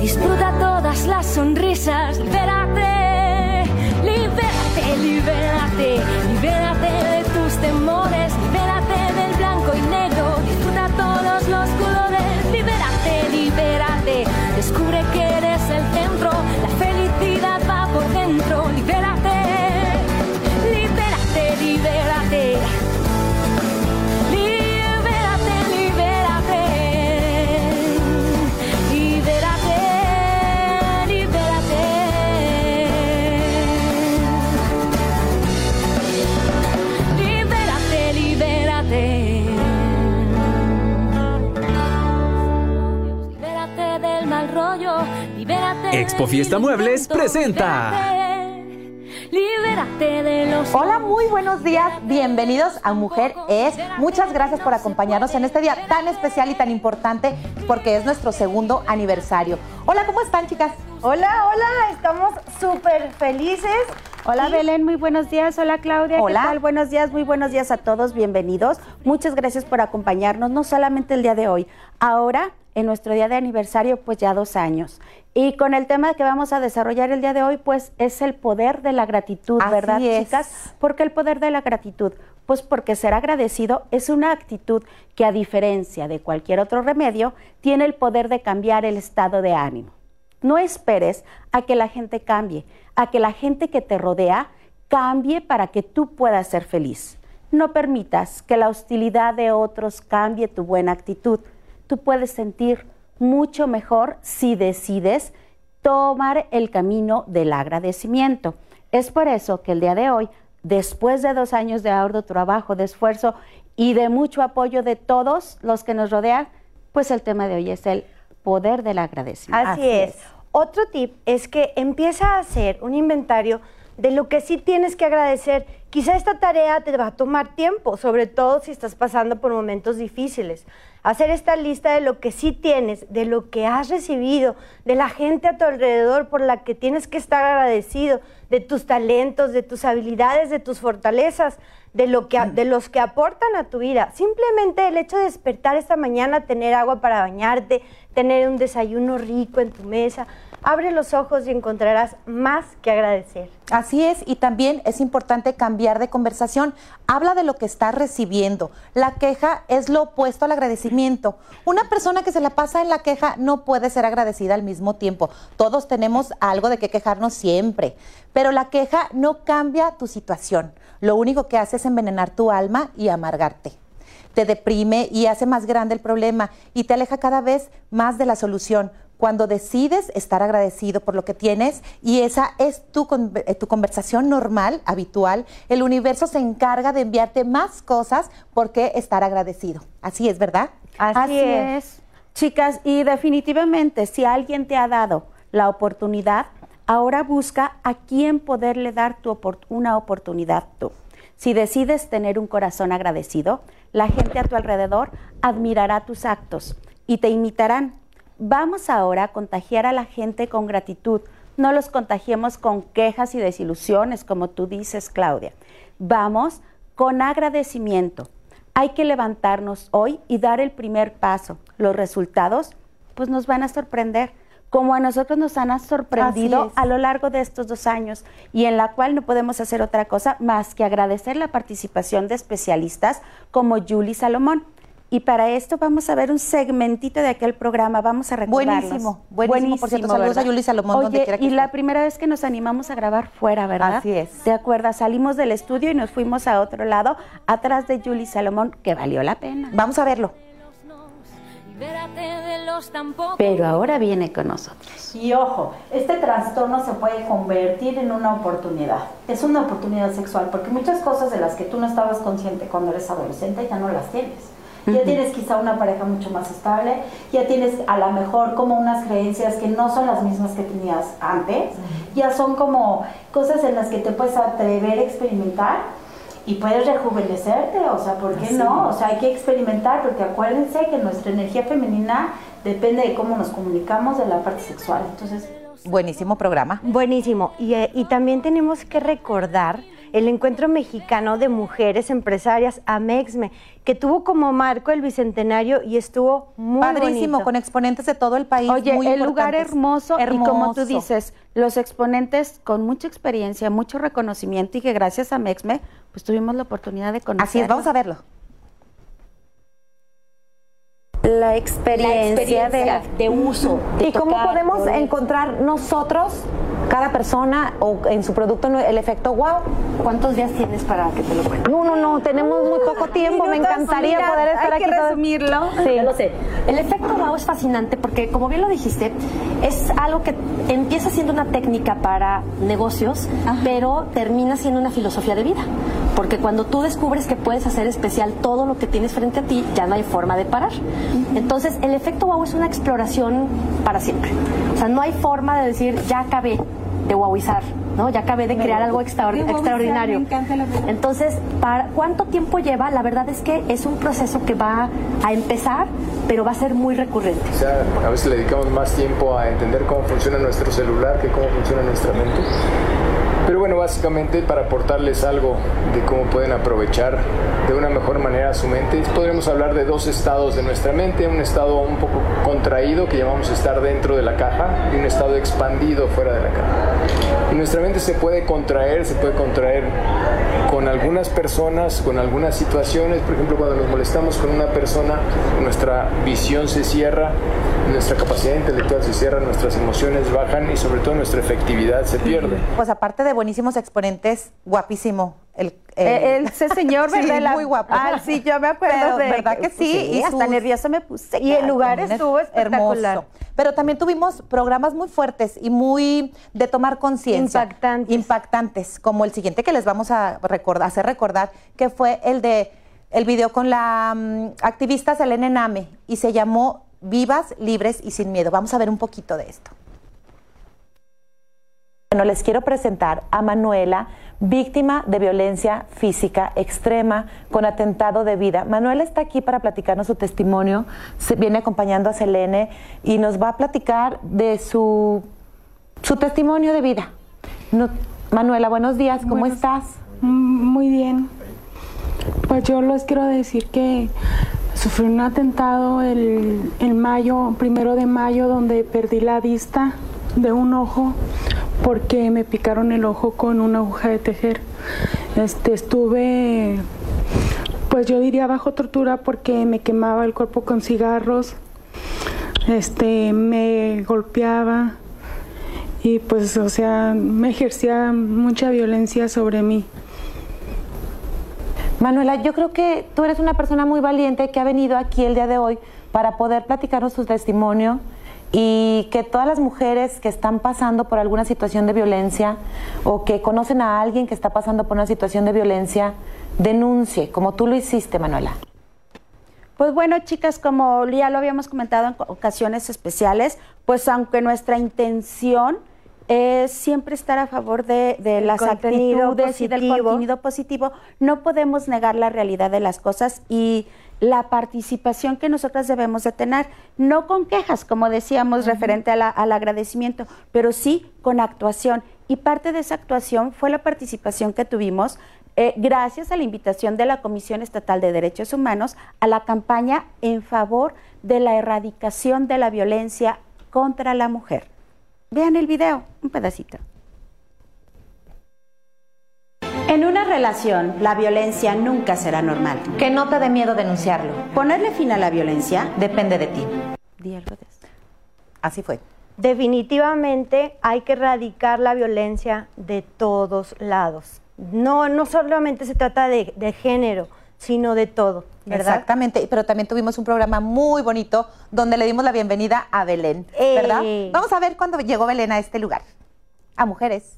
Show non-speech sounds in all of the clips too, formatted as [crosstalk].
Disfruta todas las sonrisas, libérate, libérate, libérate, libérate de tus temores, Expo Fiesta Muebles presenta. Libérate, libérate de los Hola, muy buenos días. Bienvenidos a Mujer Es. Muchas gracias por acompañarnos en este día tan especial y tan importante porque es nuestro segundo aniversario. Hola, ¿cómo están, chicas? Hola, hola, estamos súper felices. Hola Sí. Belén, muy buenos días. Hola Claudia, Hola. ¿qué tal? Buenos días, muy buenos días a todos, bienvenidos. Muchas gracias por acompañarnos, no solamente el día de hoy, ahora en nuestro día de aniversario, pues ya dos años. Y con el tema que vamos a desarrollar el día de hoy, pues es el poder de la gratitud, Así ¿verdad, es. chicas? ¿Por qué el poder de la gratitud? Pues porque ser agradecido es una actitud que a diferencia de cualquier otro remedio, tiene el poder de cambiar el estado de ánimo. No esperes a que la gente cambie, a que la gente que te rodea cambie para que tú puedas ser feliz. No permitas que la hostilidad de otros cambie tu buena actitud. Tú puedes sentir mucho mejor si decides tomar el camino del agradecimiento. Es por eso que el día de hoy, después de dos años de arduo trabajo, de esfuerzo y de mucho apoyo de todos los que nos rodean, pues el tema de hoy es el poder del agradecimiento. Así, es. Otro tip es que empieza a hacer un inventario de lo que sí tienes que agradecer. Quizá esta tarea te va a tomar tiempo, sobre todo si estás pasando por momentos difíciles. Hacer esta lista de lo que sí tienes, de lo que has recibido, de la gente a tu alrededor por la que tienes que estar agradecido, de tus talentos, de tus habilidades, de tus fortalezas, de, lo que, de los que aportan a tu vida. Simplemente el hecho de despertar esta mañana, tener agua para bañarte, tener un desayuno rico en tu mesa, abre los ojos y encontrarás más que agradecer. Así es, y también es importante cambiar de conversación. Habla de lo que estás recibiendo. La queja es lo opuesto al agradecimiento. Una persona que se la pasa en la queja no puede ser agradecida al mismo tiempo. Todos tenemos algo de que quejarnos siempre, pero la queja no cambia tu situación. Lo único que hace es envenenar tu alma y amargarte te deprime y hace más grande el problema y te aleja cada vez más de la solución. Cuando decides estar agradecido por lo que tienes y esa es tu, eh, tu conversación normal, habitual, el universo se encarga de enviarte más cosas porque estar agradecido. Así es, ¿verdad? Así es. Chicas, y definitivamente si alguien te ha dado la oportunidad, ahora busca a quién poderle dar tu opor- una oportunidad tú. Si decides tener un corazón agradecido, la gente a tu alrededor admirará tus actos y te imitarán. Vamos ahora a contagiar a la gente con gratitud. No los contagiemos con quejas y desilusiones, como tú dices, Claudia. Vamos con agradecimiento. Hay que levantarnos hoy y dar el primer paso. Los resultados, pues nos van a sorprender, como a nosotros nos han sorprendido a lo largo de estos dos años y en la cual no podemos hacer otra cosa más que agradecer la participación de especialistas como Julie Salomón. Y para esto vamos a ver un segmentito de aquel programa, vamos a recordarlos. Buenísimo, buenísimo. Por cierto, saludos a ¿verdad? Yuli Salomón, Oye, donde quiera que y la esté. primera vez que nos animamos a grabar fuera, ¿verdad? Así es. ¿Te acuerdas? Salimos del estudio y nos fuimos a otro lado, atrás de Julie Salomón, que valió la pena. Vamos a verlo. Pero ahora viene con nosotros. Y ojo, este trastorno se puede convertir en una oportunidad. Es una oportunidad sexual, porque muchas cosas de las que tú no estabas consciente cuando eres adolescente ya no las tienes. Ya tienes quizá una pareja mucho más estable, ya tienes a lo mejor como unas creencias que no son las mismas que tenías antes, ya son como cosas en las que te puedes atrever a experimentar y puedes rejuvenecerte, o sea, ¿por qué no? O sea, hay que experimentar, porque acuérdense que nuestra energía femenina depende de cómo nos comunicamos de la parte sexual. Entonces, Buenísimo programa. Buenísimo. Y, eh, y también tenemos que recordar el Encuentro Mexicano de Mujeres Empresarias, AMEXME, que tuvo como marco el Bicentenario y estuvo muy Padrísimo, bonito. con exponentes de todo el país. Oye, muy el lugar hermoso, y como tú dices, los exponentes con mucha experiencia, mucho reconocimiento y que gracias a Mexme pues tuvimos la oportunidad de conocer. Así es, vamos a verlo. la experiencia, experiencia de, uso. de ¿Y cómo podemos encontrar nosotros, cada persona o en su producto, el efecto wow? ¿Cuántos días tienes para que te lo cuente? No, no, no, tenemos muy poco tiempo. Me encantaría Mira, poder estar hay aquí. que resumirlo. Sí. Ya lo sé. El efecto wow es fascinante porque, como bien lo dijiste, es algo que empieza siendo una técnica para negocios, pero termina siendo una filosofía de vida. Porque cuando tú descubres que puedes hacer especial todo lo que tienes frente a ti, ya no hay forma de parar. Entonces, el efecto wow es una exploración para siempre. O sea, no hay forma de decir, ya acabé de wowizar, ¿no? Ya acabé de crear algo extraor- extraordinario. Entonces, ¿para ¿cuánto tiempo lleva? La verdad es que es un proceso que va a empezar, pero va a ser muy recurrente. O sea, a veces le dedicamos más tiempo a entender cómo funciona nuestro celular que cómo funciona nuestra mente. Pero bueno, básicamente para aportarles algo de cómo pueden aprovechar de una mejor manera su mente, podríamos hablar de dos estados de nuestra mente, un estado un poco contraído que llamamos estar dentro de la caja y un estado expandido fuera de la caja. Y nuestra mente se puede contraer, se puede contraer con algunas personas, con algunas situaciones, por ejemplo, cuando nos molestamos con una persona, nuestra visión se cierra, nuestra capacidad intelectual se cierra, nuestras emociones bajan y sobre todo nuestra efectividad se pierde. Pues aparte de buenísimos exponentes, guapísimo. El, el- Eh, ese señor, [laughs] Sí, ¿verdad? La- muy guapo. Ah, sí, yo me acuerdo Pero, de ¿verdad que sí? Y hasta nerviosa me puse. Y el lugar estuvo espectacular. hermoso. Pero también tuvimos programas muy fuertes y muy de tomar conciencia. Impactantes. Impactantes, como el siguiente que les vamos a recordar, hacer recordar, que fue el de el video con la mm, activista Selene Name y se llamó Vivas, Libres y Sin Miedo. Vamos a ver un poquito de esto. Bueno, les quiero presentar a Manuela, víctima de violencia física extrema con atentado de vida. Manuela está aquí para platicarnos su testimonio, se viene acompañando a Selene y nos va a platicar de su, su testimonio de vida. No- Manuela, buenos días, ¿cómo Buenos- estás? Muy bien. Pues yo les quiero decir que sufrí un atentado el, en mayo, primero de mayo, donde perdí la vista de un ojo porque me picaron el ojo con una aguja de tejer. Este, estuve, pues yo diría bajo tortura porque me quemaba el cuerpo con cigarros, este, me golpeaba y pues, o sea, me ejercía mucha violencia sobre mí. Manuela, yo creo que tú eres una persona muy valiente que ha venido aquí el día de hoy para poder platicarnos su testimonio y que todas las mujeres que están pasando por alguna situación de violencia o que conocen a alguien que está pasando por una situación de violencia, denuncie, como tú lo hiciste, Manuela. Pues bueno, chicas, como ya lo habíamos comentado en ocasiones especiales, pues aunque nuestra intención es siempre estar a favor de, las actitudes y del contenido positivo, no podemos negar la realidad de las cosas y la participación que nosotras debemos de tener, no con quejas, como decíamos, referente a la- al agradecimiento, pero sí con actuación. Y parte de esa actuación fue la participación que tuvimos eh, gracias a la invitación de la Comisión Estatal de Derechos Humanos a la campaña en favor de la erradicación de la violencia contra la mujer. Vean el video, un pedacito. En una relación, la violencia nunca será normal. Que no te dé miedo denunciarlo, Ponerle fin a la violencia, depende de ti. di algo de esto. Así fue. Definitivamente hay que erradicar la violencia de todos lados. No, no solamente se trata de, de género, sino de todo, ¿verdad? Exactamente, pero también tuvimos un programa muy bonito donde le dimos la bienvenida a Belén, ¿verdad? Eh. Vamos a ver cuándo llegó Belén a este lugar. A mujeres.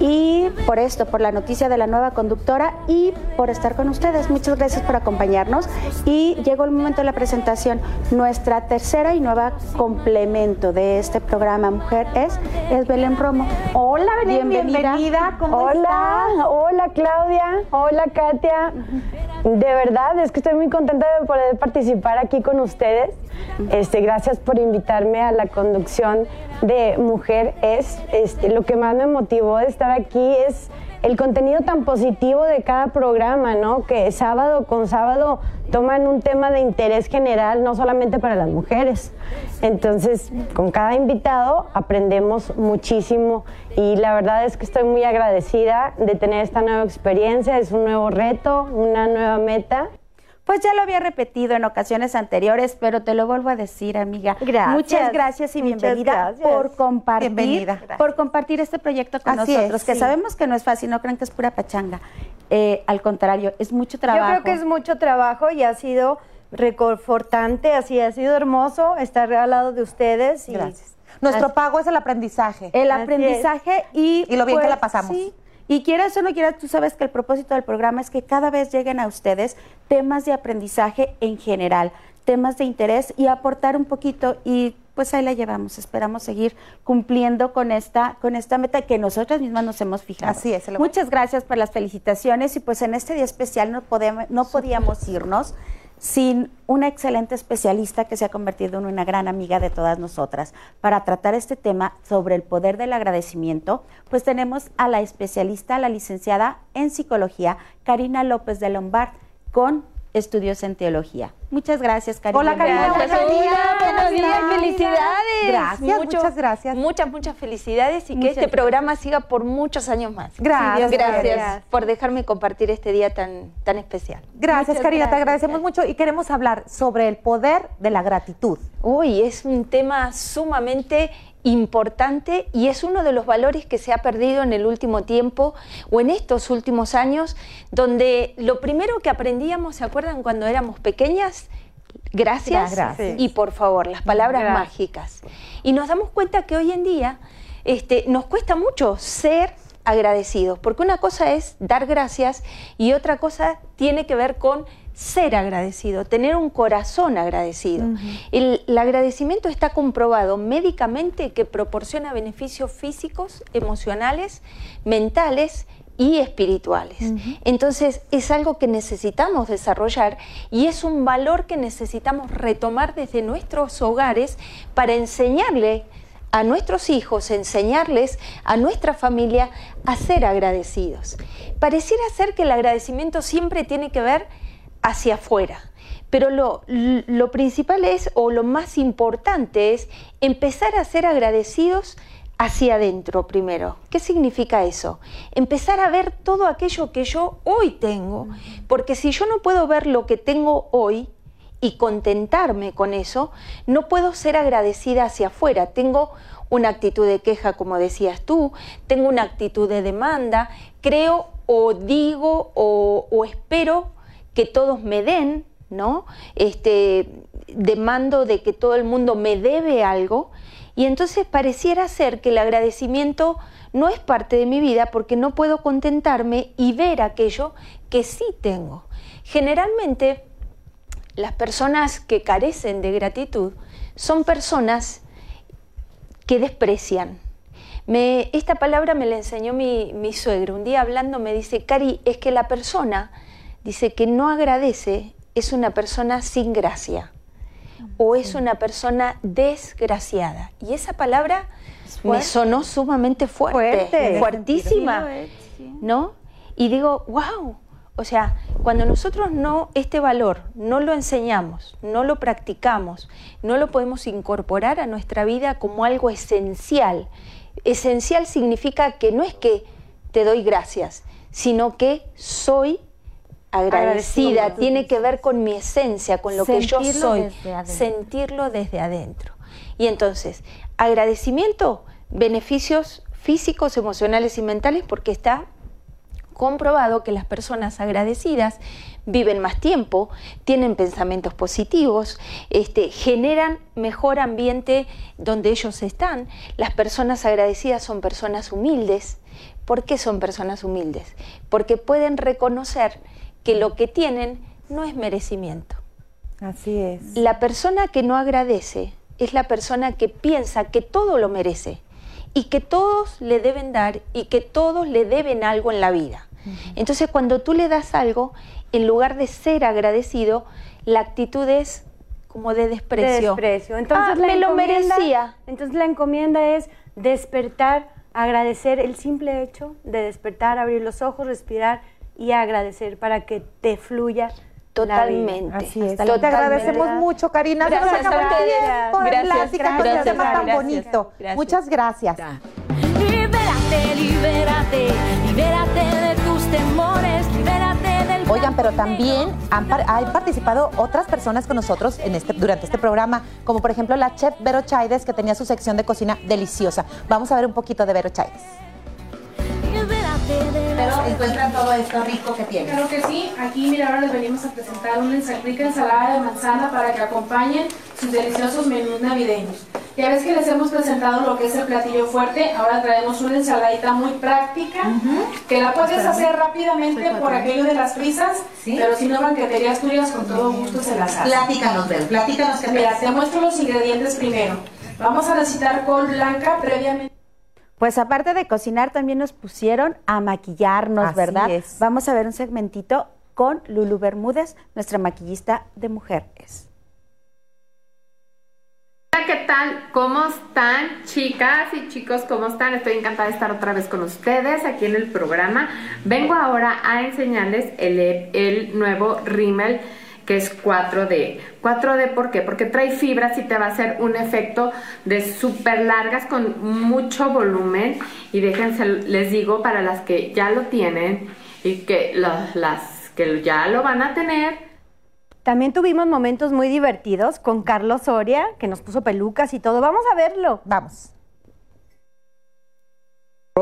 Y por esto, por la noticia de la nueva conductora y por estar con ustedes. Muchas gracias por acompañarnos. Y llegó el momento de la presentación. Nuestra tercera y nueva complemento de este programa Mujer es, es Belén Romo. Hola, Belén, bienvenida. ¿Cómo Hola, hola Claudia, hola Katia. De verdad, es que estoy muy contenta de poder participar aquí con ustedes. Este, gracias por invitarme a la conducción de Mujer Es. Este, lo que más me motivó de estar aquí es el contenido tan positivo de cada programa, ¿no? Que sábado con sábado toman un tema de interés general, no solamente para las mujeres. Entonces, con cada invitado aprendemos muchísimo y la verdad es que estoy muy agradecida de tener esta nueva experiencia, es un nuevo reto, una nueva meta pues ya lo había repetido en ocasiones anteriores, pero te lo vuelvo a decir, amiga. Gracias. Muchas gracias y bienvenida por compartir, por compartir este proyecto con nosotros, que sabemos que no es fácil, no crean que es pura pachanga. Eh, al contrario, es mucho trabajo. Yo creo que es mucho trabajo y ha sido reconfortante, así ha sido hermoso estar al lado de ustedes. Gracias. Nuestro pago es el aprendizaje. El aprendizaje y, y lo bien que la pues, pasamos. Y quieras o no quieras, tú sabes que el propósito del programa es que cada vez lleguen a ustedes temas de aprendizaje en general, temas de interés y aportar un poquito y pues ahí la llevamos. Esperamos seguir cumpliendo con esta, con esta meta que nosotras mismas nos hemos fijado. Así es. Muchas gracias por las felicitaciones y pues en este día especial no, podemos, no podíamos irnos sin una excelente especialista que se ha convertido en una gran amiga de todas nosotras. Para tratar este tema sobre el poder del agradecimiento, pues tenemos a la especialista, la licenciada en psicología, Karina López de Lombard, con estudios en teología. Muchas gracias, Karina. Hola, Karina. Buenos días, felicidades. Gracias, muchas gracias. Muchas, muchas felicidades y que este programa siga por muchos años más. Gracias. gracias, por dejarme compartir este día tan, tan especial. Gracias, Karina, te agradecemos mucho y queremos hablar sobre el poder de la gratitud. Uy, es un tema sumamente importante y es uno de los valores que se ha perdido en el último tiempo o en estos últimos años, donde lo primero que aprendíamos, ¿se acuerdan cuando éramos pequeñas? Gracias, y por favor, las palabras mágicas. Y nos damos cuenta que hoy en día este, nos cuesta mucho ser agradecidos, porque una cosa es dar gracias y otra cosa tiene que ver con ser agradecido, tener un corazón agradecido. el, agradecimiento está comprobado médicamente que proporciona beneficios físicos, emocionales, mentales y espirituales. Entonces es algo que necesitamos desarrollar y es un valor que necesitamos retomar desde nuestros hogares para enseñarle a nuestros hijos, enseñarles a nuestra familia a ser agradecidos. Pareciera ser que el agradecimiento siempre tiene que ver hacia afuera. Pero lo, lo, principal es, o lo más importante es, empezar a ser agradecidos hacia adentro primero. ¿Qué significa eso? Empezar a ver todo aquello que yo hoy tengo. Porque si yo no puedo ver lo que tengo hoy y contentarme con eso, no puedo ser agradecida hacia afuera. Tengo una actitud de queja, como decías tú, tengo una actitud de demanda, creo o digo o, o espero que todos me den, ¿no? Este, demando de que todo el mundo me debe algo y entonces pareciera ser que el agradecimiento no es parte de mi vida porque no puedo contentarme y ver aquello que sí tengo. Generalmente las personas que carecen de gratitud son personas que desprecian. Me, esta palabra me la enseñó mi, mi suegro. Un día hablando me dice, Cari, es que la persona dice que no agradece es una persona sin gracia o es una persona desgraciada. Y esa palabra me sonó sumamente fuerte, fuertísima, ¿no? Y digo, wow, o sea, cuando nosotros no, este valor no lo enseñamos, no lo practicamos, no lo podemos incorporar a nuestra vida como algo esencial. Esencial significa que no es que te doy gracias, sino que soy agradecida, tiene que ver con mi esencia, con lo que yo soy, sentirlo desde adentro. Y entonces, agradecimiento, beneficios físicos, emocionales y mentales, porque está comprobado que las personas agradecidas viven más tiempo, tienen pensamientos positivos, este, generan mejor ambiente donde ellos están. Las personas agradecidas son personas humildes. ¿Por qué son personas humildes? Porque pueden reconocer que lo que tienen no es merecimiento. Así es. La persona que no agradece es la persona que piensa que todo lo merece y que todos le deben dar y que todos le deben algo en la vida. Entonces cuando tú le das algo, en lugar de ser agradecido, la actitud es como de desprecio. De desprecio. Entonces Ah, la me lo merecía. Entonces la encomienda es despertar, agradecer el simple hecho de despertar, abrir los ojos, respirar y agradecer para que te fluya. Totalmente. Así es. Hasta Te agradecemos mucho, Karina. Se nos Gracias acabó Gracias, plática con gracias, este tema tan gracias, bonito. gracias. Muchas gracias. Libérate, libérate, libérate de tus temores, libérate del Oigan, pero también han, par- han participado otras personas con nosotros en este, durante este programa, como por ejemplo la chef Vero Chaides, que tenía su sección de cocina deliciosa. Vamos a ver un poquito de Vero Chaides. Pero encuentran todo esto rico que tiene. Claro que sí. Aquí, mira, ahora les venimos a presentar una rica ensalada de manzana para que acompañen sus deliciosos menús navideños. Ya ves que les hemos presentado lo que es el platillo fuerte, ahora traemos una ensaladita muy práctica, que la puedes hacer rápidamente por aquello de las prisas, pero si no banqueterías tuyas con todo gusto se las hace. Platícanos, Vero, platícanos Mira, te muestro los ingredientes primero. Vamos a necesitar col blanca previamente. Pues aparte de cocinar, también nos pusieron a maquillarnos, Así ¿verdad? es. Vamos a ver un segmentito con Lulu Bermúdez, nuestra maquillista de mujeres. Hola, ¿qué tal? ¿Cómo están, chicas y chicos? ¿Cómo están? Estoy encantada de estar otra vez con ustedes aquí en el programa. Vengo ahora a enseñarles el, el nuevo rímel que es 4D. 4D, ¿por qué? Porque trae fibras y te va a hacer un efecto de súper largas con mucho volumen. Y déjense, les digo, para las que ya lo tienen y que las, las que ya lo van a tener, También tuvimos momentos muy divertidos con Carlos Soria, que nos puso pelucas y todo. Vamos a verlo. Vamos.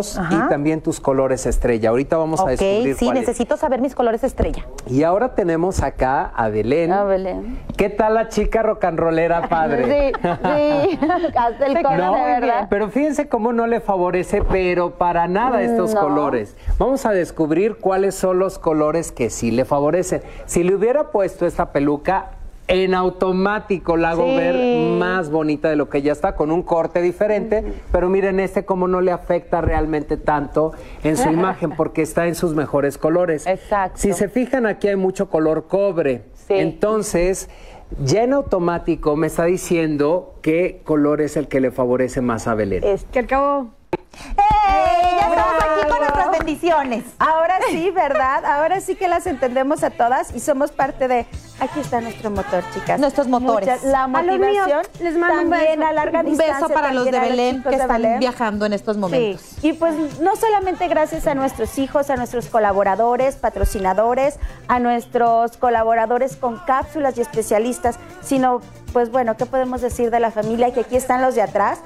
Y también tus colores estrella. Ahorita vamos a Ok, descubrir sí, necesito saber mis colores estrella. Y ahora tenemos acá a Belén. A Belén. ¿Qué tal la chica rock and rollera [laughs] padre? Sí, sí, [laughs] hasta el cono, No, de verdad. pero fíjense cómo no le favorece, pero para nada estos No. colores. Vamos a descubrir cuáles son los colores que sí le favorecen. Si le hubiera puesto esta peluca, en automático la hago Sí. ver más bonita de lo que ya está, con un corte diferente, pero miren este cómo no le afecta realmente tanto en su [laughs] imagen, porque está en sus mejores colores. Exacto. Si se fijan, aquí hay mucho color cobre. Sí. Entonces, ya en automático me está diciendo qué color es el que le favorece más a Belén. Es que al cabo... ¡Ey! Ya estamos aquí con nuestras bendiciones. Ahora sí, ¿verdad? Ahora sí que las entendemos a todas y somos parte de. Aquí está nuestro motor, chicas. Nuestros motores. Muchas- la A los míos, motivación les mando un también beso. a larga Un beso para los de Belén que están Belén. viajando en estos momentos. Sí, y pues no solamente gracias a nuestros hijos, a nuestros colaboradores, patrocinadores, a nuestros colaboradores con cápsulas y especialistas, sino pues bueno, ¿qué podemos decir de la familia? Que aquí están los de atrás,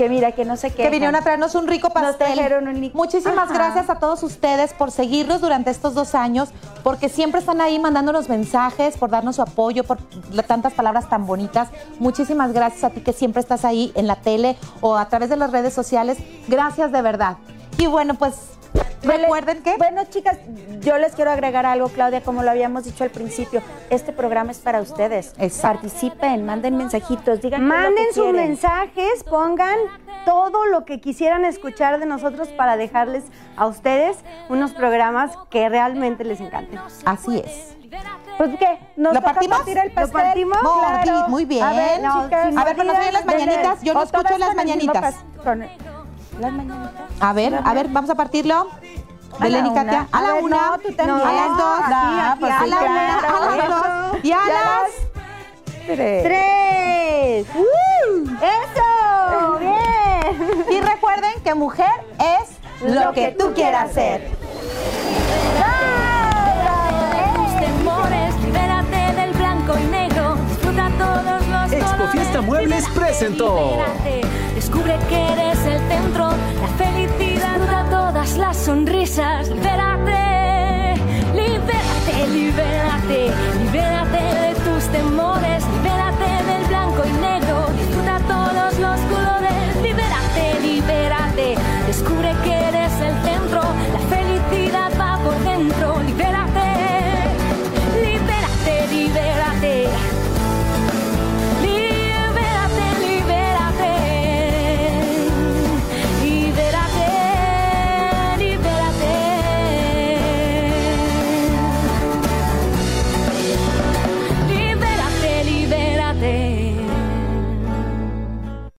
que mira, que no sé qué. que vinieron a traernos un rico pastel. un Muchísimas Ajá. gracias a todos ustedes por seguirnos durante estos dos años, porque siempre están ahí mandándonos mensajes, por darnos su apoyo, por tantas palabras tan bonitas. Muchísimas gracias a ti que siempre estás ahí en la tele o a través de las redes sociales. Gracias de verdad. Y bueno, pues recuerden que... Bueno, chicas, yo les quiero agregar algo, Claudia, como lo habíamos dicho al principio. Este programa es para ustedes. Exacto. Participen, manden mensajitos, digan lo Manden sus quieren. mensajes, pongan todo lo que quisieran escuchar de nosotros para dejarles a ustedes unos programas que realmente les encanten. Así es. Pues qué, nos ¿Lo partimos? partir el ¿Lo pastel. partimos? Mordi- Claro. muy bien. A ver, No, chicas, A ver, pero las mañanitas. Yo no escucho las mañanitas. con las mañanitas. A ver, a ver, vamos a partirlo. Belén y Katia. una. A la una. A las dos. Pues a la una. A las dos. Y a las. Tres. ¡Tres! ¡Eso! ¡Bien! Y recuerden que mujer es lo que tú quieras ser. tus temores, libérate del blanco y negro, disfruta todos los Expo Fiesta Muebles presentó. libérate, descubre que eres el centro, las sonrisas, libérate, libérate, libérate, libérate de tus temores.